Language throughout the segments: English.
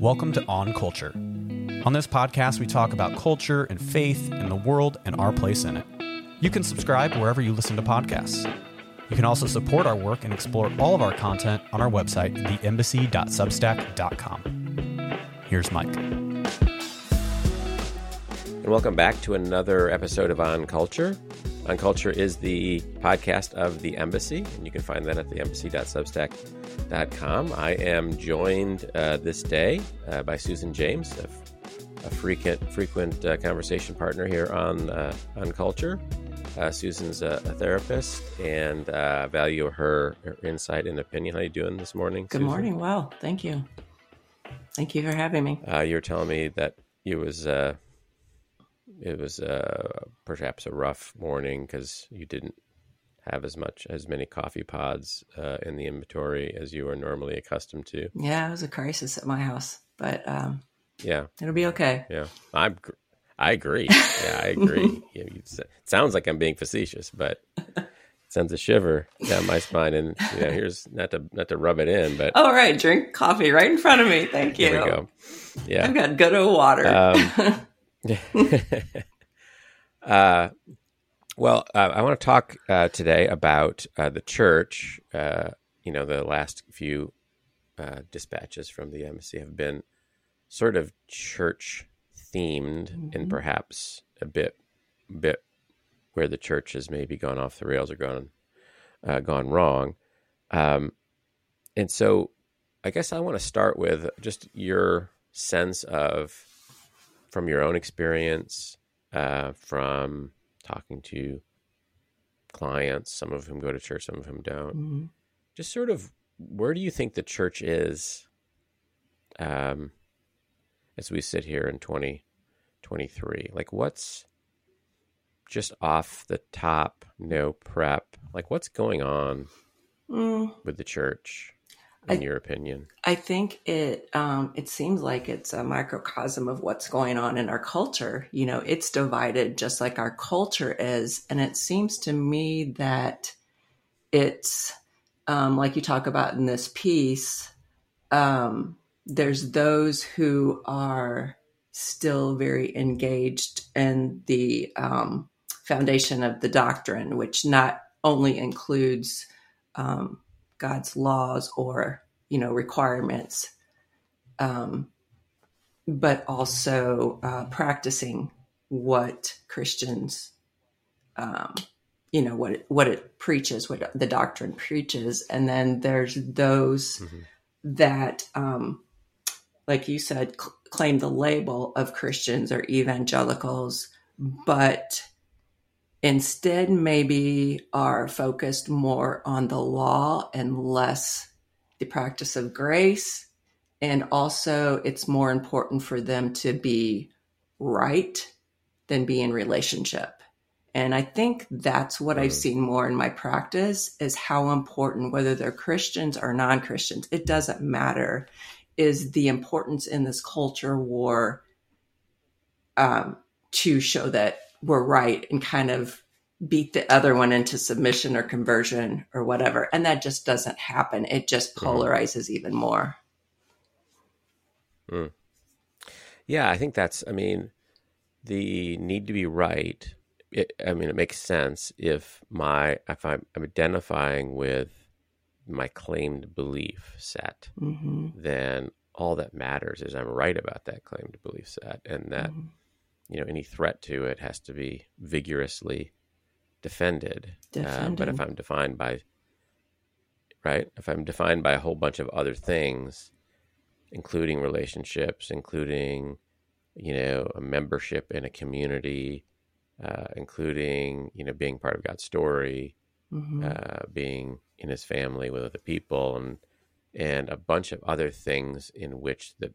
Welcome to On Culture. On this podcast, we talk about culture and faith and the world and our place in it. You can subscribe wherever you listen to podcasts. You can also support our work and explore all of our content on our website, theembassy.substack.com. Here's Mike. And welcome back to another episode of On Culture. On Culture is the podcast of the Embassy, and you can find that at theembassy.substack.com. I am joined uh, this day uh, by Susan James, a, a frequent frequent uh, conversation partner here on uh, on Culture. Uh, Susan's a, a, therapist, and uh, value her, her, insight and opinion. How you doing this morning? Good Susan? morning. Well, thank you. Thank you for having me. you were telling me that you was it was uh, perhaps a rough morning because you didn't have as much as many coffee pods uh, in the inventory as you are normally accustomed to. Yeah, it was a crisis at my house, but um, yeah, it'll be okay. Yeah, I'm. I agree. Yeah, I agree. it sounds like I'm being facetious, but it sends a shiver down my spine. And you know, here's not to not to rub it in, but all right, drink coffee right in front of me. Thank you. There we go. Yeah, I've got good old water. Um, uh, well, uh, I want to talk uh, today about uh, the church. Uh, you know, the last few uh, dispatches from the embassy have been sort of church themed mm-hmm. and perhaps a bit, bit where the church has maybe gone off the rails or gone, gone wrong. Um, and so, I guess I want to start with just your sense of from your own experience, uh, from talking to clients, some of whom go to church, some of whom don't, mm-hmm. just sort of where do you think the church is um, as we sit here in 2023? Like, what's just off the top, no prep? Like, what's going on mm. with the church? In I, your opinion? I think it um, it seems like it's a microcosm of what's going on in our culture. You know, it's divided just like our culture is, and it seems to me that it's um, like you talk about in this piece. Um, there's those who are still very engaged in the um, foundation of the doctrine, which not only includes um, God's laws or you know requirements, um, but also uh, practicing what Christians, um, you know, what it, what it preaches, what the doctrine preaches, and then there's those mm-hmm. that, um, like you said, cl- claim the label of Christians or evangelicals, but instead maybe are focused more on the law and less the practice of grace. And also, it's more important for them to be right than be in relationship. And I think that's what I've mm. seen more in my practice is how important, whether they're Christians or non Christians, it doesn't matter, is the importance in this culture war um, to show that were right and kind of beat the other one into submission or conversion or whatever. And that just doesn't happen. It just mm-hmm. polarizes mm. even more. Mm. Yeah, I think that's, I mean, the need to be right. It, I mean, it makes sense if my, if I'm, I'm identifying with my claimed belief set, mm-hmm. then all that matters is I'm right about that claimed belief set and that. Mm-hmm you know any threat to it has to be vigorously defended. Uh, but if I'm defined by right, if I'm defined by a whole bunch of other things, including relationships, including you know a membership in a community, uh, including you know being part of God's story, mm-hmm. uh, being in His family with other people, and and a bunch of other things in which the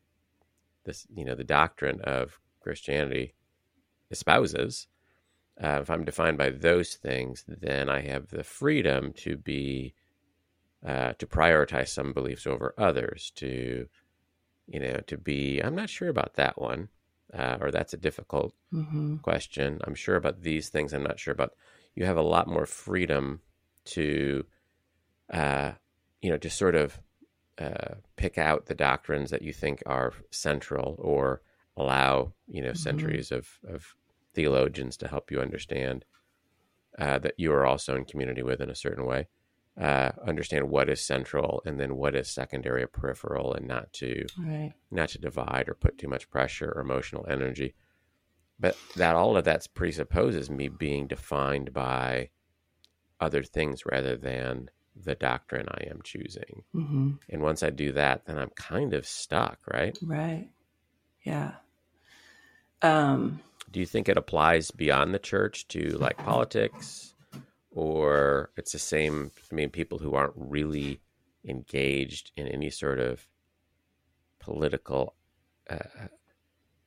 this you know the doctrine of Christianity espouses, uh, if I'm defined by those things, then I have the freedom to be uh, to prioritize some beliefs over others. To you know, to be I'm not sure about that one, uh, or that's a difficult mm-hmm. question. I'm sure about these things. I'm not sure about. You have a lot more freedom to, uh, you know, to sort of uh, pick out the doctrines that you think are central or allow you know Mhm. centuries of, of theologians to help you understand uh, that you are also in community with in a certain way uh, understand what is central and then what is secondary or peripheral and not to Right. not to divide or put too much pressure or emotional energy but that all of that presupposes me being defined by other things rather than the doctrine i am choosing hmm and once i do that then i'm kind of stuck right Right. Yeah. Um, do you think it applies beyond the church to like politics or it's the same i mean people who aren't really engaged in any sort of political uh,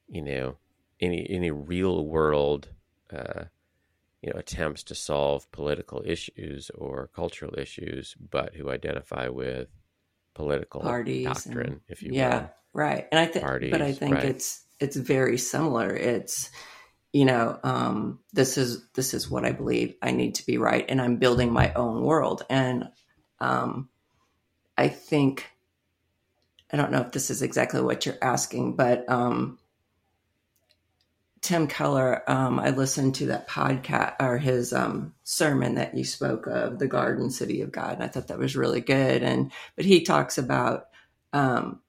you know any any real world uh, you know attempts to solve political issues or cultural issues but who identify with political Parties and- doctrine if you will. yeah. will Right. And I think, but I think right. it's, it's very similar. It's, you know, um, this is, this is what I believe I need to be right. And I'm building my own world. And, um, I think, I don't know if this is exactly what you're asking, but, um, Tim Keller, um, I listened to that podcast or his um, sermon that you spoke of, the Garden City of God, and I thought that was really good. And but he talks about, um,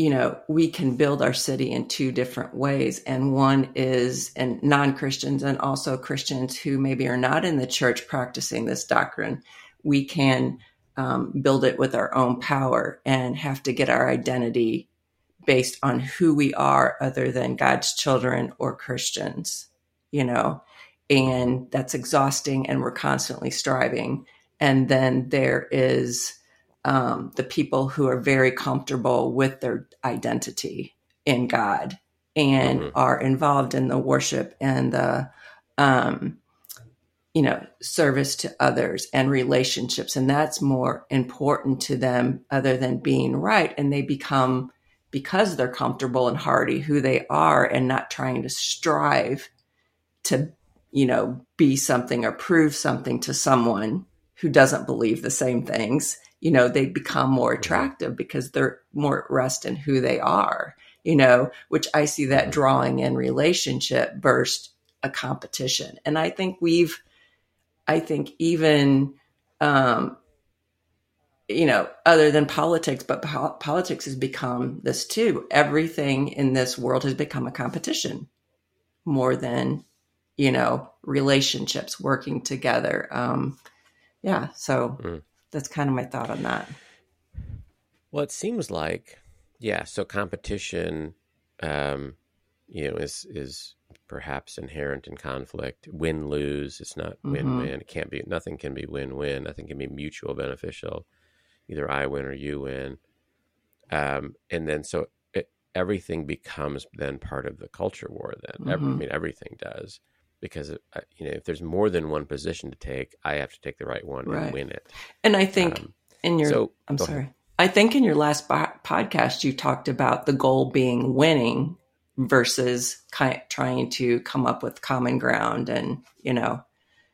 you know, we can build our city in two different ways, and one is and non Christians and also Christians who maybe are not in the church practicing this doctrine. We can um, build it with our own power and have to get our identity based on who we are other than God's children or Christians, you know, and that's exhausting and we're constantly striving. And then there is um, the people who are very comfortable with their identity in God and Mhm. are involved in the worship and the, um, you know, service to others and relationships. And that's more important to them other than being right. And they become, because they're comfortable and hardy who they are and not trying to strive to, you know, be something or prove something to someone who doesn't believe the same things, you know, they become more attractive because they're more at rest in who they are, you know, which I see that drawing in relationship versus a competition. And I think we've, I think even, um, you know, other than politics, but po- politics has become this too. Everything in this world has become a competition more than, you know, relationships working together. Um, yeah. So Mm. That's kind of my thought on that. Well, it seems like, yeah. So competition, um, you know, is is perhaps inherent in conflict. Win lose. It's not win win. It can't be. Nothing can be win win. Nothing can be mutual beneficial. Either I win or you win. Um, and then so it, everything becomes then part of the culture war. Then Every, I Mhm. mean, everything does because uh, you know if there's more than one position to take, I have to take the right one Right. and win it. And I think Um, in your, so I'm go ahead. sorry. I think in your last bo- podcast, you talked about the goal being winning versus trying to come up with common ground and, you know,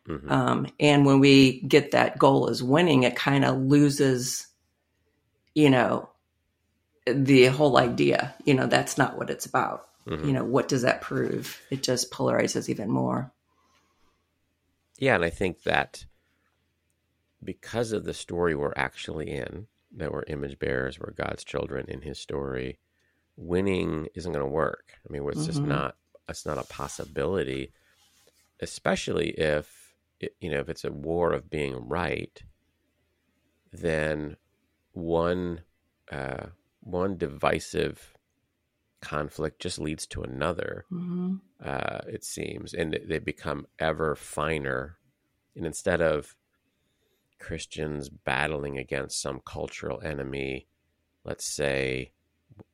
Mhm. um, and when we get that goal as winning, it kind of loses, you know, the whole idea. You know, that's not what it's about. Mhm. You know, what does that prove? It just polarizes even more. Yeah, and I think that because of the story we're actually in, that we're image bearers, we're God's children in His story, winning isn't going to work. I mean, it's just Mhm. not. It's not a possibility, especially if you know if it's a war of being right. Then one uh, one divisive conflict just leads to another hmm uh, it seems, and they become ever finer. And instead of Christians battling against some cultural enemy, let's say,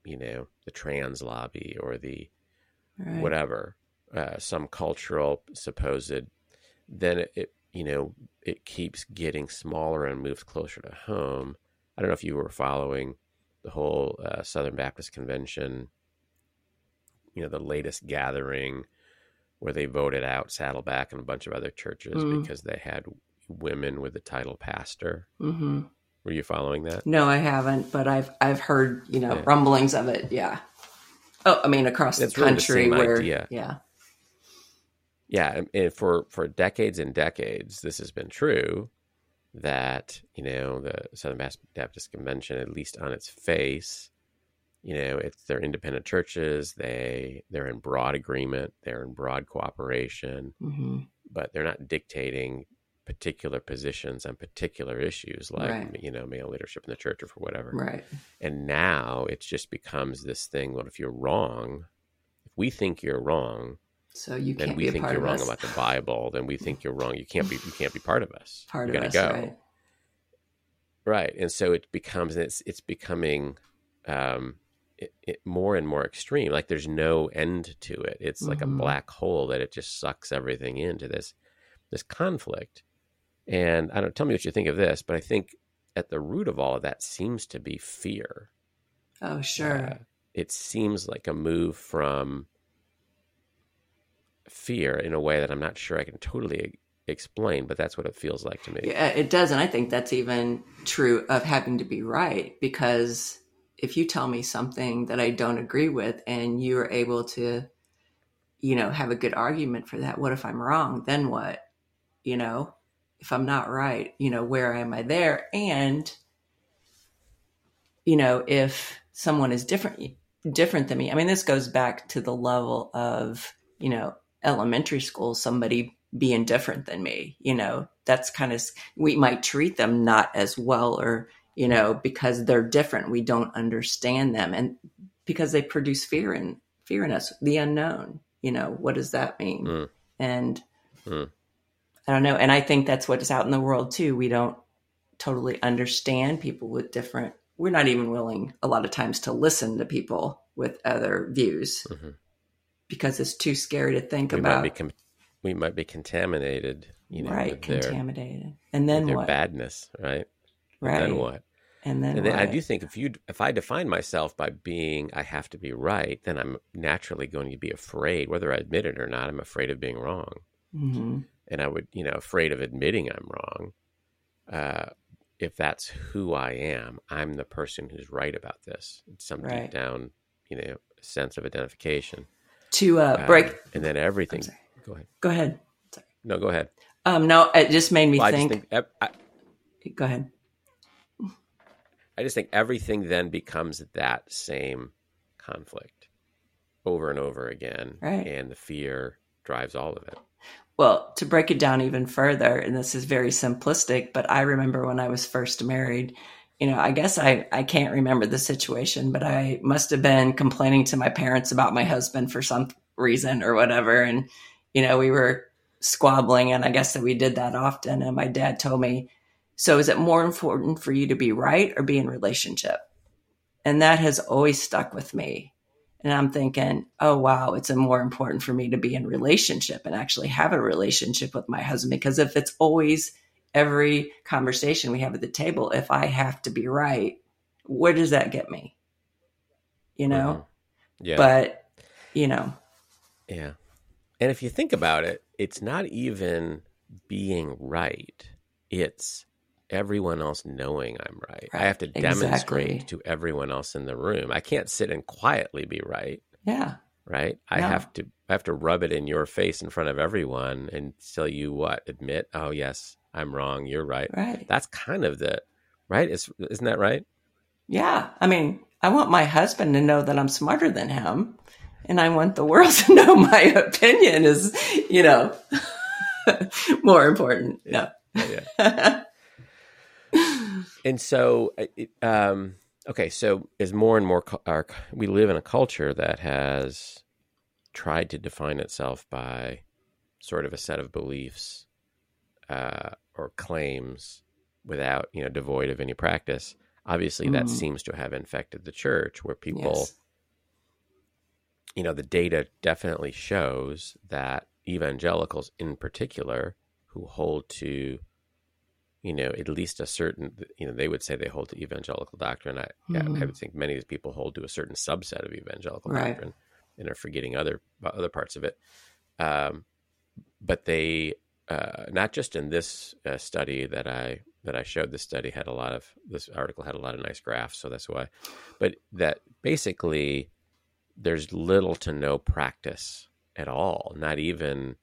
you know, the trans lobby or the Right. whatever, uh, some cultural supposed, then it, it, you know, it keeps getting smaller and moves closer to home. I don't know if you were following the whole uh, Southern Baptist Convention, you know, the latest gathering where they voted out Saddleback and a bunch of other churches Mm. because they had women with the title pastor. hmm Were you following that? No, I haven't, but I've I've heard you know Yeah. rumblings of it. Yeah. Oh, I mean across the really the country same where idea. yeah, Yeah, and- and for for decades and decades, this has been true. That you know the Southern Baptist Convention, at least on its face, you know, it's they're independent churches. They they're in broad agreement. They're in broad cooperation, hmm but they're not dictating particular positions on particular issues like Right. you know male leadership in the church or for whatever. right. And now it just becomes this thing. Well, if you're wrong, if we think you're wrong, So you then can't we be a think part you're of wrong us. about the Bible. Then we think you're wrong. You can't be. You can't be part of us. part you of gotta us, go. right? Right. And so it becomes. It's it's becoming. Um, it, it more and more extreme. Like there's no end to it. It's like a Mhm. black hole that it just sucks everything into this this conflict. And I don't tell me what you think of this, but I think at the root of all of that seems to be fear. Oh, sure. Uh, it seems like a move from fear in a way that I'm not sure I can totally explain, but that's what it feels like to me. Yeah, it does. And I think that's even true of having to be right because if you tell me something that I don't agree with and you are able to, you know, have a good argument for that, what if I'm wrong? Then what? You know, if I'm not right, you know, where am I there? And, you know, if someone is different, different than me, I mean, this goes back to the level of, you know, elementary school, somebody being different than me, you know, that's kind of, we might treat them not as well or, you know, because they're different. We don't understand them. And because they produce fear in fear in us, the unknown, you know, what does that mean? Mm. And Mm. I don't know. And I think that's what is out in the world too. We don't totally understand people with different, we're not even willing a lot of times to listen to people with other views Mhm. because it's too scary to think We about. might com- we might be contaminated, you know, right. with their, Contaminated. And then their what? badness, right? Right. And then what? And then, And then I do think if you if I define myself by being I have to be right, then I'm naturally going to be afraid, whether I admit it or not. I'm afraid of being wrong. Mhm. and I would, you know, afraid of admitting I'm wrong. Uh, if that's who I am, I'm the person who's right about this. It's some Right. deep down, you know, sense of identification. To uh, Uh, break, and then everything. Go ahead. go ahead. No, go ahead. Um, no, it just made me Well, I think, think I, Go ahead. I just think everything then becomes that same conflict over and over again, Right. and the fear drives all of it. Well, to break it down even further, and this is very simplistic, but I remember when I was first married, you know, I guess I, I can't remember the situation, but I must have been complaining to my parents about my husband for some reason or whatever. And, you know, we were squabbling, and I guess that we did that often. And my dad told me, So is it more important for you to be right or be in relationship? And that has always stuck with me. And I'm thinking, oh, wow, it's more important for me to be in relationship and actually have a relationship with my husband. Because if it's always every conversation we have at the table, if I have to be right, where does that get me? You know? Mhm. Yeah. But, you know, Yeah. And if you think about it, it's not even being right. It's everyone else knowing I'm right. I have to demonstrate exactly. to everyone else in the room. I can't sit and quietly be right, yeah, right? I have to I have to rub it in your face in front of everyone and tell you what, admit, "Oh yes, I'm wrong, you're right." right. That's kind of the right? Is isn't that right? Yeah. I mean, I want my husband to know that I'm smarter than him. And I want the world to know my opinion is, you know, more important. No. Yeah. And so, uh, it, um, okay, so as more and more, our, we live in a culture that has tried to define itself by sort of a set of beliefs uh, or claims without, you know, devoid of any practice. Obviously, that Mhm. seems to have infected the church, where people, Yes. you know, the data definitely shows that evangelicals, in particular, who hold to you know, at least a certain, you know, they would say they hold to evangelical doctrine. I, yeah, I Mhm. would think many of these people hold to a certain subset of evangelical Right. doctrine and are forgetting other other parts of it. Um, but they, uh, not just in this uh, study that I that I showed this study had a lot of this article had a lot of nice graphs, so that's why. But that basically there's little to no practice at all, not even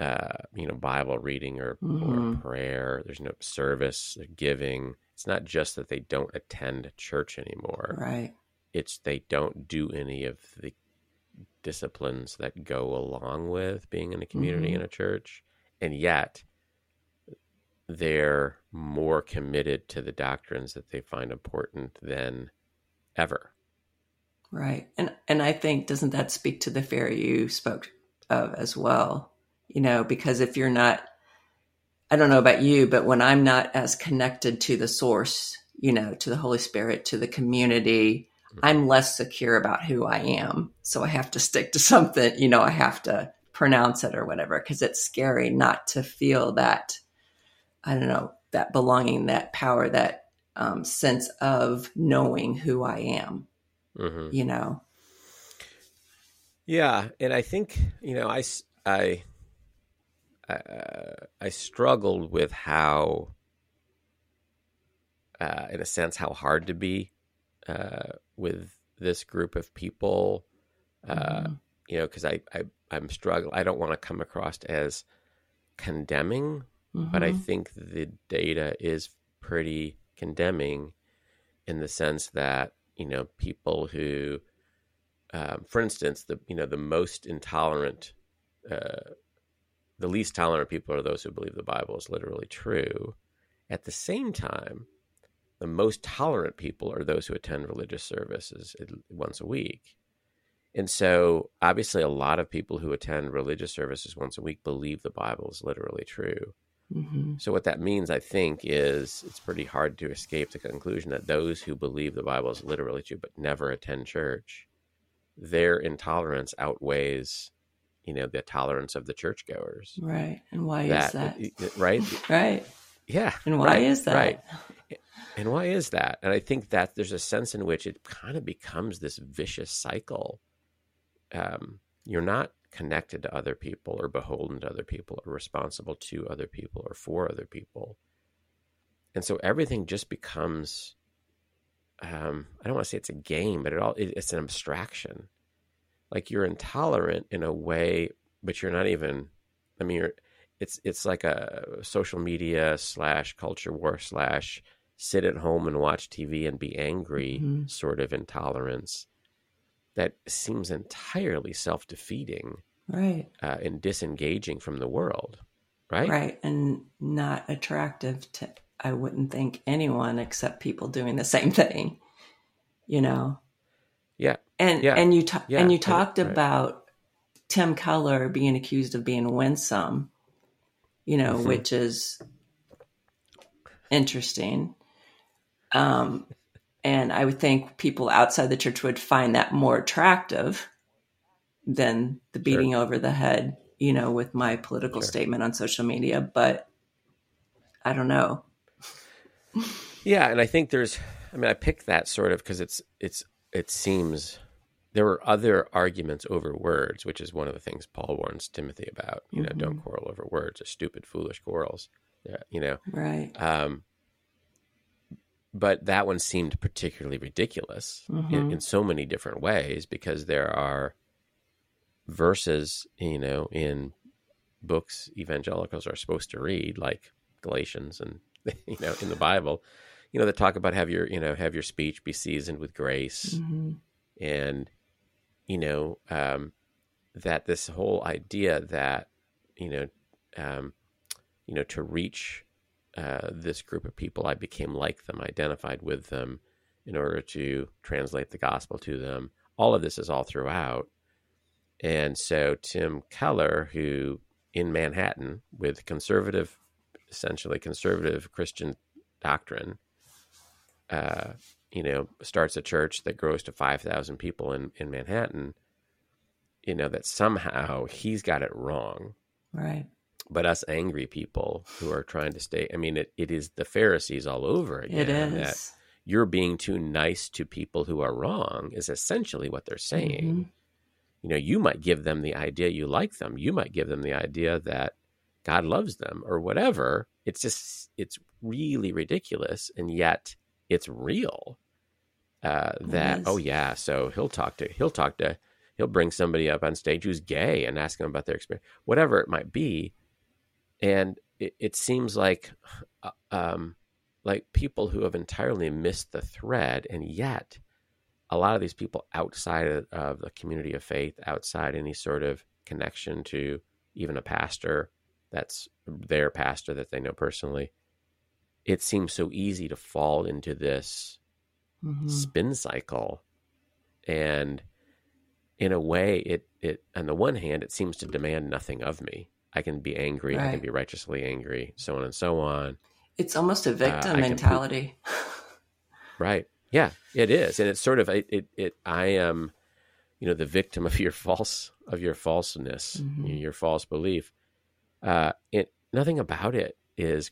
uh, you know Bible reading or, Mhm. or prayer. There's no service, giving. It's not just that they don't attend church anymore. Right. It's they don't do any of the disciplines that go along with being in a community Mhm. in a church, and yet they're more committed to the doctrines that they find important than ever. Right. And and I think doesn't that speak to the fear you spoke of as well? You know, because if you're not I don't know about you, but when I'm not as connected to the source, you know, to the Holy Spirit, to the community, I'm less secure about who I am. So I have to stick to something, you know, I have to pronounce it or whatever because it's scary not to feel that I don't know, that belonging, that power, that um, sense of knowing who I am, hmm you know. Yeah, and I think you know I s- I uh, I struggled with how, uh, in a sense, how hard to be uh, with this group of people. Uh, Mhm. You know, because I, I I'm struggling. I don't want to come across as condemning, but I Mhm. think the data is pretty condemning in the sense that you know people who, um, for instance, the you know the most intolerant, uh, the least tolerant people are those who believe the Bible is literally true. At the same time, the most tolerant people are those who attend religious services once a week. And so, obviously, a lot of people who attend religious services once a week believe the Bible is literally true. Mhm. So what that means, I think, is it's pretty hard to escape the conclusion that those who believe the Bible is literally true but never attend church, their intolerance outweighs, you know, the tolerance of the churchgoers. Right. And why is that? right? Right. Yeah. And why right, is that? Right. And why is that? And I think that there's a sense in which it kind of becomes this vicious cycle. Um, you're not connected to other people or beholden to other people or responsible to other people or for other people. And so everything just becomes um, I don't want to say it's a game, but it all it, it's an abstraction. Like you're intolerant in a way, but you're not even I mean you're it's it's like a social media slash culture war slash sit at home and watch TV and be angry Mhm. sort of intolerance that seems entirely self defeating Right. uh, and disengaging from the world, right? Right. And not attractive to, I wouldn't think anyone except people doing the same thing, you know? Yeah. And, Yeah. and you, ta- Yeah. and you talked right. about Tim Keller being accused of being winsome, you know, Mhm. which is interesting. Um, and I would think people outside the church would find that more attractive than the beating over the head, you know, with my political Sure. statement on social media. But I don't know. Yeah, and I think there's. I mean, I picked that sort of because it's it's it seems there were other arguments over words, which is one of the things Paul warns Timothy about. You know, don't quarrel over words, or stupid, foolish quarrels. Yeah, you know, Right. um, but that one seemed particularly ridiculous in, Mhm. in so many different ways because there are verses, you know, in books evangelicals are supposed to read, like Galatians and you know in the Bible, you know, that talk about have your you know have your speech be seasoned with grace Mhm. and you know um, that this whole idea that you know um, you know to reach uh, this group of people i became like them identified with them in order to translate the gospel to them all of this is all throughout and so tim keller who in manhattan with conservative essentially conservative christian doctrine uh, you know, starts a church that grows to 5,000 people in, in Manhattan, you know, that somehow he's got it wrong. Right. But us angry people who are trying to stay, I mean, it, it is the Pharisees all over again. It That is. you're being too nice to people who are wrong is essentially what they're saying. Mhm. You know, you might give them the idea you like them. You might give them the idea that God loves them or whatever. it's just it's really ridiculous, and yet it's real. Uh, that oh yeah, so he'll talk to he'll talk to he'll bring somebody up on stage who's gay and ask them about their experience, whatever it might be, and it, it seems like uh, um, like people who have entirely missed the thread, and yet a lot of these people outside of, of the community of faith, outside any sort of connection to even a pastor that's their pastor that they know personally, it seems so easy to fall into this mm-hmm. spin cycle. And in a way, it, it, on the one hand, it seems to demand nothing of me. I can be angry, right. I can be righteously angry, so on and so on. It's almost a uh, victim uh, mentality. right. Yeah, it is, and it's sort of it, it, it. I am, you know, the victim of your false of your falseness, mm-hmm. your false belief. Uh, it nothing about it is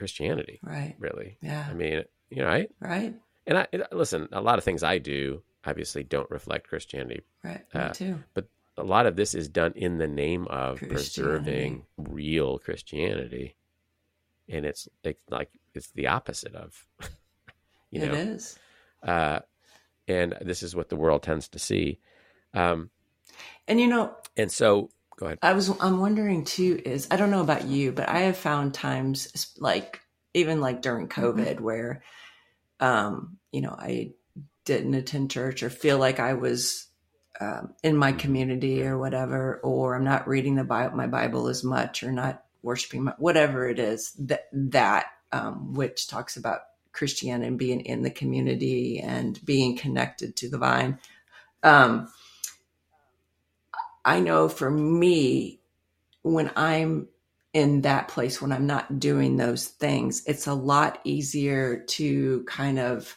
Christianity, right? Really? Yeah. I mean, you know, right? Right. And I listen. A lot of things I do obviously don't reflect Christianity, right? Me uh, too. But a lot of this is done in the name of preserving real Christianity, and it's it's like it's the opposite of You know? It is. Uh, and this is what the world tends to see. Um, and you know, and so go ahead. I was, I'm wondering too, is I don't know about you, but I have found times like, even like during mm-hmm. COVID mm-hmm. where, um, you know, I didn't attend church or feel like I was um, in my mm-hmm. community or whatever, or I'm not reading the Bible, my Bible as much, or not worshiping, my, whatever it is that that um, which talks about Christianity and being in the community and being connected to the vine. Um, I know for me, when I'm in that place, when I'm not doing those things, it's a lot easier to kind of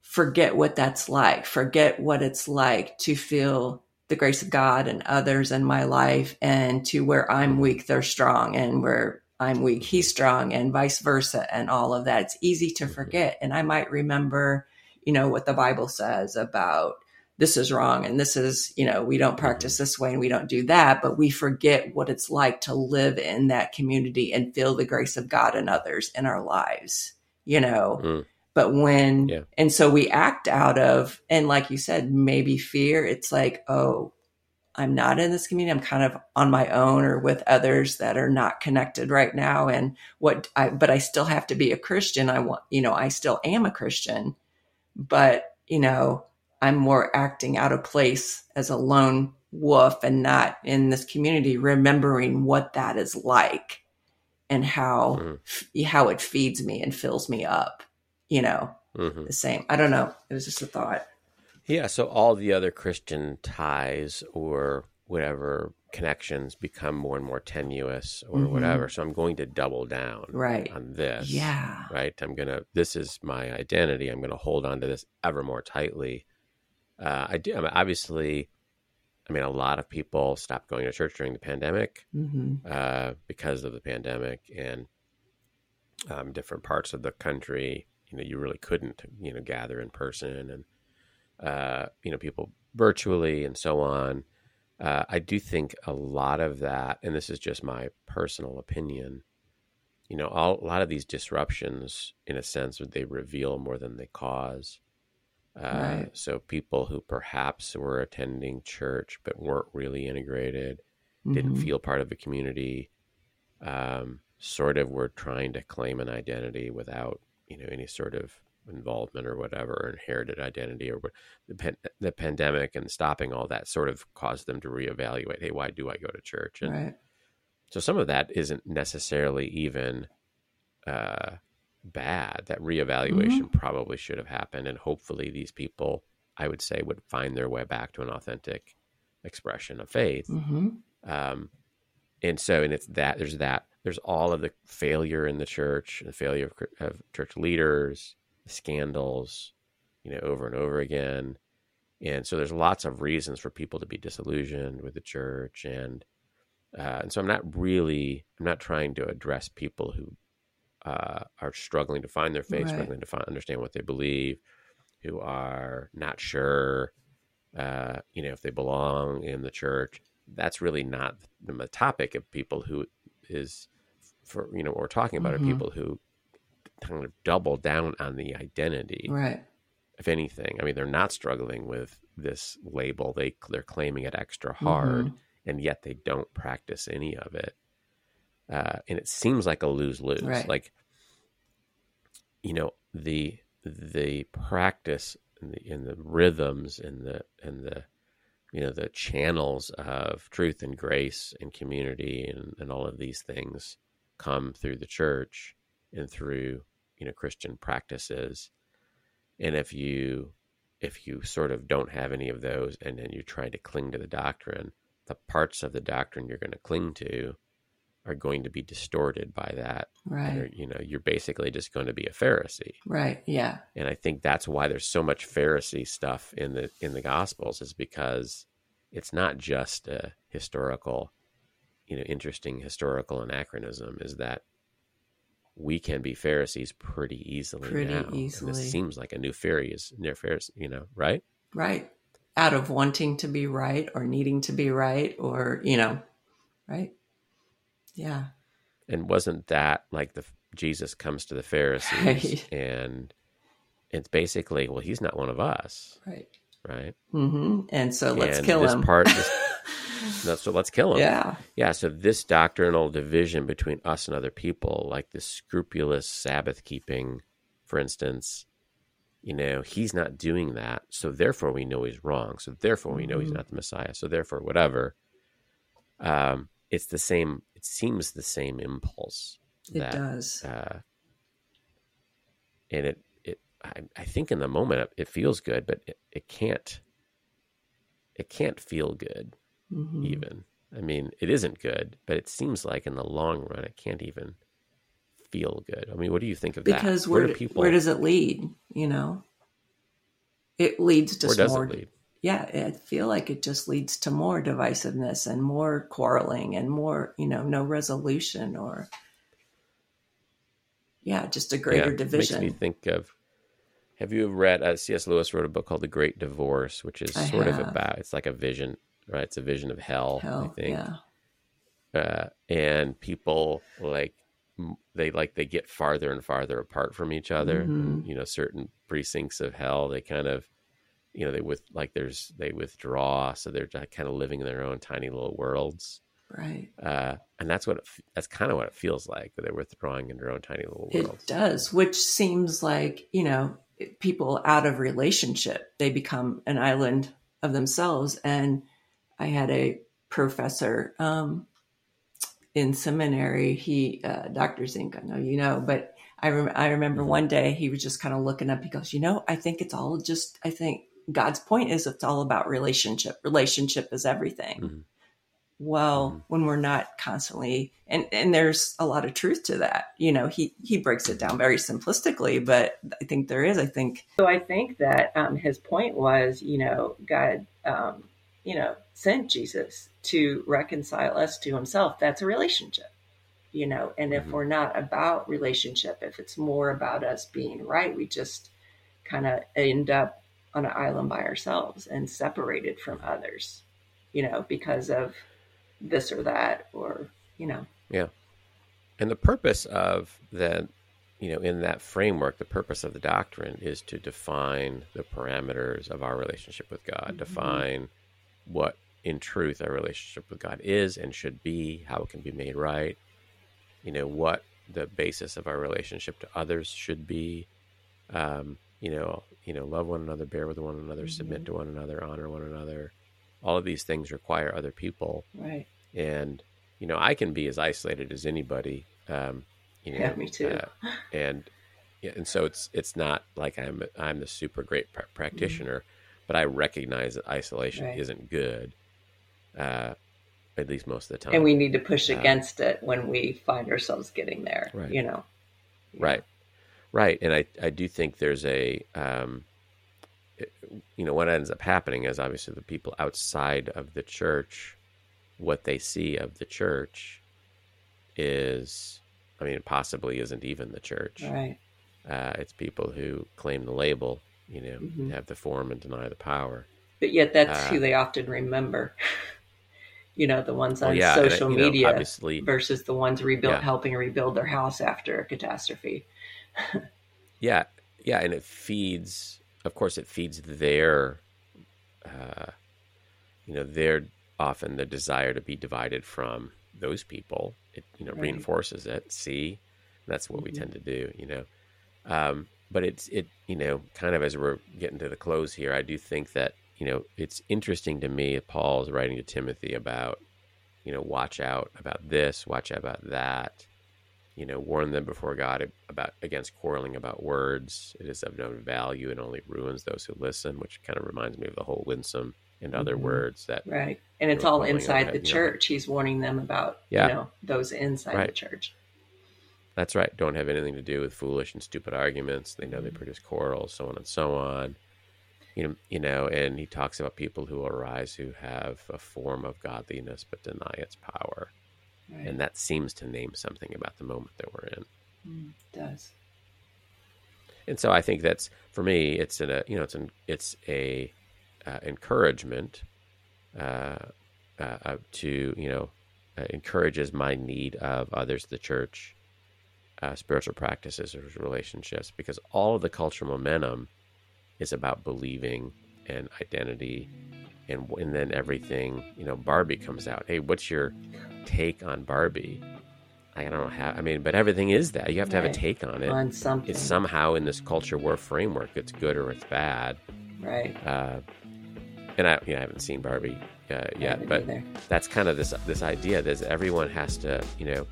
forget what that's like, forget what it's like to feel the grace of God and others in my life, and to where I'm weak, they're strong, and where I'm weak, he's strong, and vice versa, and all of that. It's easy to forget. And I might remember, you know, what the Bible says about this is wrong and this is, you know, we don't practice this way and we don't do that, but we forget what it's like to live in that community and feel the grace of God and others in our lives, you know. Mm. But when, yeah. and so we act out of, and like you said, maybe fear, it's like, oh, I'm not in this community. I'm kind of on my own or with others that are not connected right now. And what I, but I still have to be a Christian. I want, you know, I still am a Christian, but, you know, I'm more acting out of place as a lone wolf and not in this community, remembering what that is like and how, mm-hmm. how it feeds me and fills me up, you know, mm-hmm. the same. I don't know. It was just a thought. Yeah, so all the other Christian ties or whatever connections become more and more tenuous or mm-hmm. whatever. So I'm going to double down right. on this. Yeah. Right. I'm going to, this is my identity. I'm going to hold on to this ever more tightly. Uh, I do. I mean, obviously, I mean, a lot of people stopped going to church during the pandemic mm-hmm. uh, because of the pandemic and um, different parts of the country. You know, you really couldn't, you know, gather in person and uh, you know, people virtually and so on. Uh, I do think a lot of that, and this is just my personal opinion, you know, all, a lot of these disruptions, in a sense, they reveal more than they cause. Uh, right. So people who perhaps were attending church but weren't really integrated, mm-hmm. didn't feel part of the community, um, sort of were trying to claim an identity without, you know, any sort of involvement or whatever, inherited identity or the, pan- the pandemic and stopping all that sort of caused them to reevaluate. Hey, why do I go to church? And right. so some of that isn't necessarily even uh, bad. That reevaluation mm-hmm. probably should have happened, and hopefully these people, I would say, would find their way back to an authentic expression of faith. Mm-hmm. Um, and so, and it's that there's that there's all of the failure in the church, the failure of, of church leaders, scandals, you know, over and over again. And so there's lots of reasons for people to be disillusioned with the church. And, uh, and so I'm not really, I'm not trying to address people who uh, are struggling to find their faith, right. struggling to find, understand what they believe, who are not sure, uh, you know, if they belong in the church. That's really not the topic of people who is for you know what we're talking about Mhm. are people who kind of double down on the identity Right. if anything i mean they're not struggling with this label they they're claiming it extra hard Mhm. and yet they don't practice any of it uh, and it seems like a lose-lose Right. like you know the the practice and the, and the rhythms and the and the you know the channels of truth and grace and community and, and all of these things come through the church and through you know christian practices and if you if you sort of don't have any of those and then you're trying to cling to the doctrine the parts of the doctrine you're going to cling to are going to be distorted by that Right. Or, you know you're basically just going to be a pharisee Right. Yeah. and I think that's why there's so much Pharisee stuff in the in the Gospels is because it's not just a historical, you know, interesting historical anachronism. Is that we can be Pharisees pretty easily Pretty now. And this seems like a new Pharisee, near Pharisee, you know, right? Right. Out of wanting to be right or needing to be right or, you know, right. Yeah. And wasn't that like the Jesus comes to the Pharisees Right. and it's basically, well, he's not one of us, Right. right? Mm-hmm. And so let's And kill this him. part, this, no, so let's kill him. yeah. Yeah, so this doctrinal division between us and other people, like this scrupulous Sabbath keeping, for instance, you know, he's not doing that. So therefore we know he's wrong. So therefore we know he's Mhm. not the Messiah. So therefore whatever. Um, it's the same it seems the same impulse It that does. uh and it it I, I think in the moment it, feels good, but it, it can't it can't feel good Mhm. even. I mean, it isn't good, but it seems like in the long run, it can't even feel good. I mean, what do you think of Because that? where, do do- people? where does it lead? You know, it leads to where does more. lead? Yeah, I feel like it just leads to more divisiveness and more quarreling and more, you know, no resolution or, yeah, just a greater Yeah, division. Makes me think of. Have you read? Uh, C.S. Lewis wrote a book called The Great Divorce, which is I sort of about. It's like a vision, right? It's a vision of hell. Hell, I think. yeah, uh, and people like they like they get farther and farther apart from each other. Mhm. You know, certain precincts of hell, they kind of, you know, they with like there's they withdraw, so they're kind of living in their own tiny little worlds. right. Uh, and that's what it, that's kind of what it feels like that they're withdrawing in their own tiny little world. It does, which seems like, you know, people out of relationship, they become an island of themselves. And I had a professor um, in seminary, he, uh, Dr. Zink, I know you know, but I, rem- I remember Mhm. one day he was just kind of looking up. He goes, you know, I think it's all just, I think God's point is it's all about relationship. Relationship is everything. Mhm. Well, Mhm. when we're not constantly, and and there's a lot of truth to that. You know, he he breaks it down very simplistically, but I think there is. I think So I think that um, his point was, you know, God, um, you know, sent Jesus to reconcile us to Himself. That's a relationship, you know. And if Mhm. we're not about relationship, if it's more about us being right, we just kind of end up on an island by ourselves and separated from others, you know, because of this or that, or you know, Yeah. And the purpose of that, you know, in that framework, the purpose of the doctrine is to define the parameters of our relationship with God, Mhm. define what in truth our relationship with God is and should be, how it can be made right, you know, what the basis of our relationship to others should be. Um, you know, you know, love one another, bear with one another, submit to one another, honor one another. All of these things require other people right. and you know i can be as isolated as anybody um you know Yeah, me too. uh, and and so it's it's not like i'm i'm the super great pr- practitioner but i recognize that isolation Right. isn't good uh at least most of the time and we need to push Uh, against it when we find ourselves getting there, Right. you know. right right and i i do think there's a um it- you know what ends up happening is obviously the people outside of the church what they see of the church is i mean possibly isn't even the church Right. uh, it's people who claim the label you know Mhm. have the form and deny the power but yet that's Uh, who they often remember You know, the ones on Well, yeah, social know, media obviously- versus the ones rebuild Yeah. helping rebuild their house after a catastrophe. Yeah, yeah, and it feeds. Of course, it feeds their, uh, you know, their often the desire to be divided from those people. It you know Right. reinforces it. See, that's what we Mhm. tend to do. You know, um, but it's it you know kind of as we're getting to the close here, I do think that you know it's interesting to me. Paul's writing to Timothy about you know watch out about this, watch out about that you know, warn them before God about against quarreling about words. It is of no value and only ruins those who listen, which kind of reminds me of the whole winsome and other Mhm. words that Right. And it's all inside the it, you know. church. He's warning them about, Yeah. you know, those inside the church. that's right, don't have anything to do with foolish and stupid arguments. They know they produce quarrels, so on and so on. You know, you know, and he talks about people who arise who have a form of godliness but deny its power. Right. And that seems to name something about the moment that we're in. Mm, it does. and so I think that's for me. It's a you know it's an it's a uh, encouragement uh, uh, uh, to you know uh, encourages my need of others, the church, uh, spiritual practices, or relationships, because all of the cultural momentum is about believing and identity, and and then everything you know. Barbie comes out. Hey, what's your take on Barbie? I don't know how. I mean, but everything is that you have to have a take on it On something. it's somehow in this culture war framework it's good or it's bad right. uh, and I, you know, I haven't seen Barbie uh, yet but either. that's kind of this this idea that everyone has to you know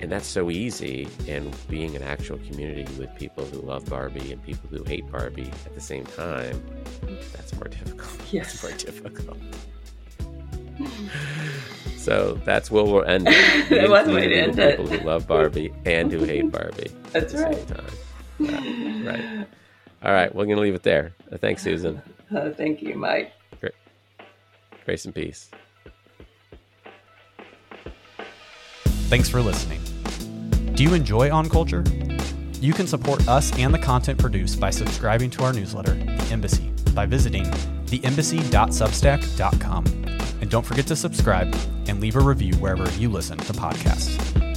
and that's so easy and being an actual community with people who love Barbie and people who hate Barbie at the same time that's more difficult Yes. it's more difficult so that's where we'll end it. That was the way to end it. people who love Barbie and who hate Barbie That's at the right. same time Yeah, right all right, we're going to leave it there. Uh, thanks, Susan. Uh, thank you, Mike. Grace and peace. Thanks for listening. Do you enjoy On Culture? You can support us and the content produced by subscribing to our newsletter, The Embassy, by visiting theembassy.substack.com. And don't forget to subscribe and leave a review wherever you listen to podcasts.